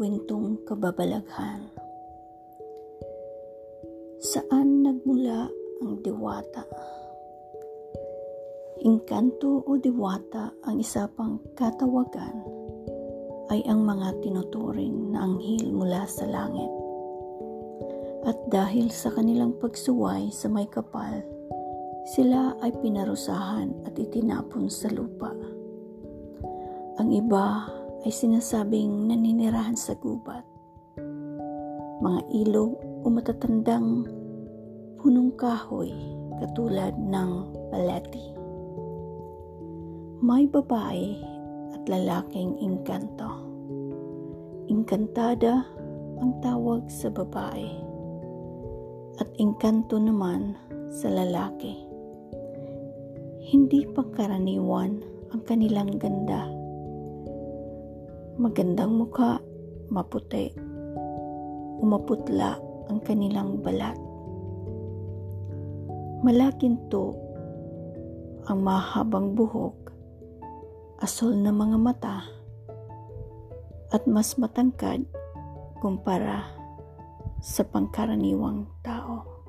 kwentong kababalaghan. Saan nagmula ang diwata? Inkanto o diwata ang isa pang katawagan ay ang mga tinuturing na anghel mula sa langit. At dahil sa kanilang pagsuway sa may kapal, sila ay pinarusahan at itinapon sa lupa. Ang iba ay sinasabing naninirahan sa gubat. Mga ilog o matatandang punong kahoy katulad ng paleti. May babae at lalaking inkanto. Inkantada ang tawag sa babae at inkanto naman sa lalaki. Hindi pangkaraniwan ang kanilang ganda magandang mukha, maputi, umaputla ang kanilang balat. Malakinto ang mahabang buhok, asol na mga mata, at mas matangkad kumpara sa pangkaraniwang tao.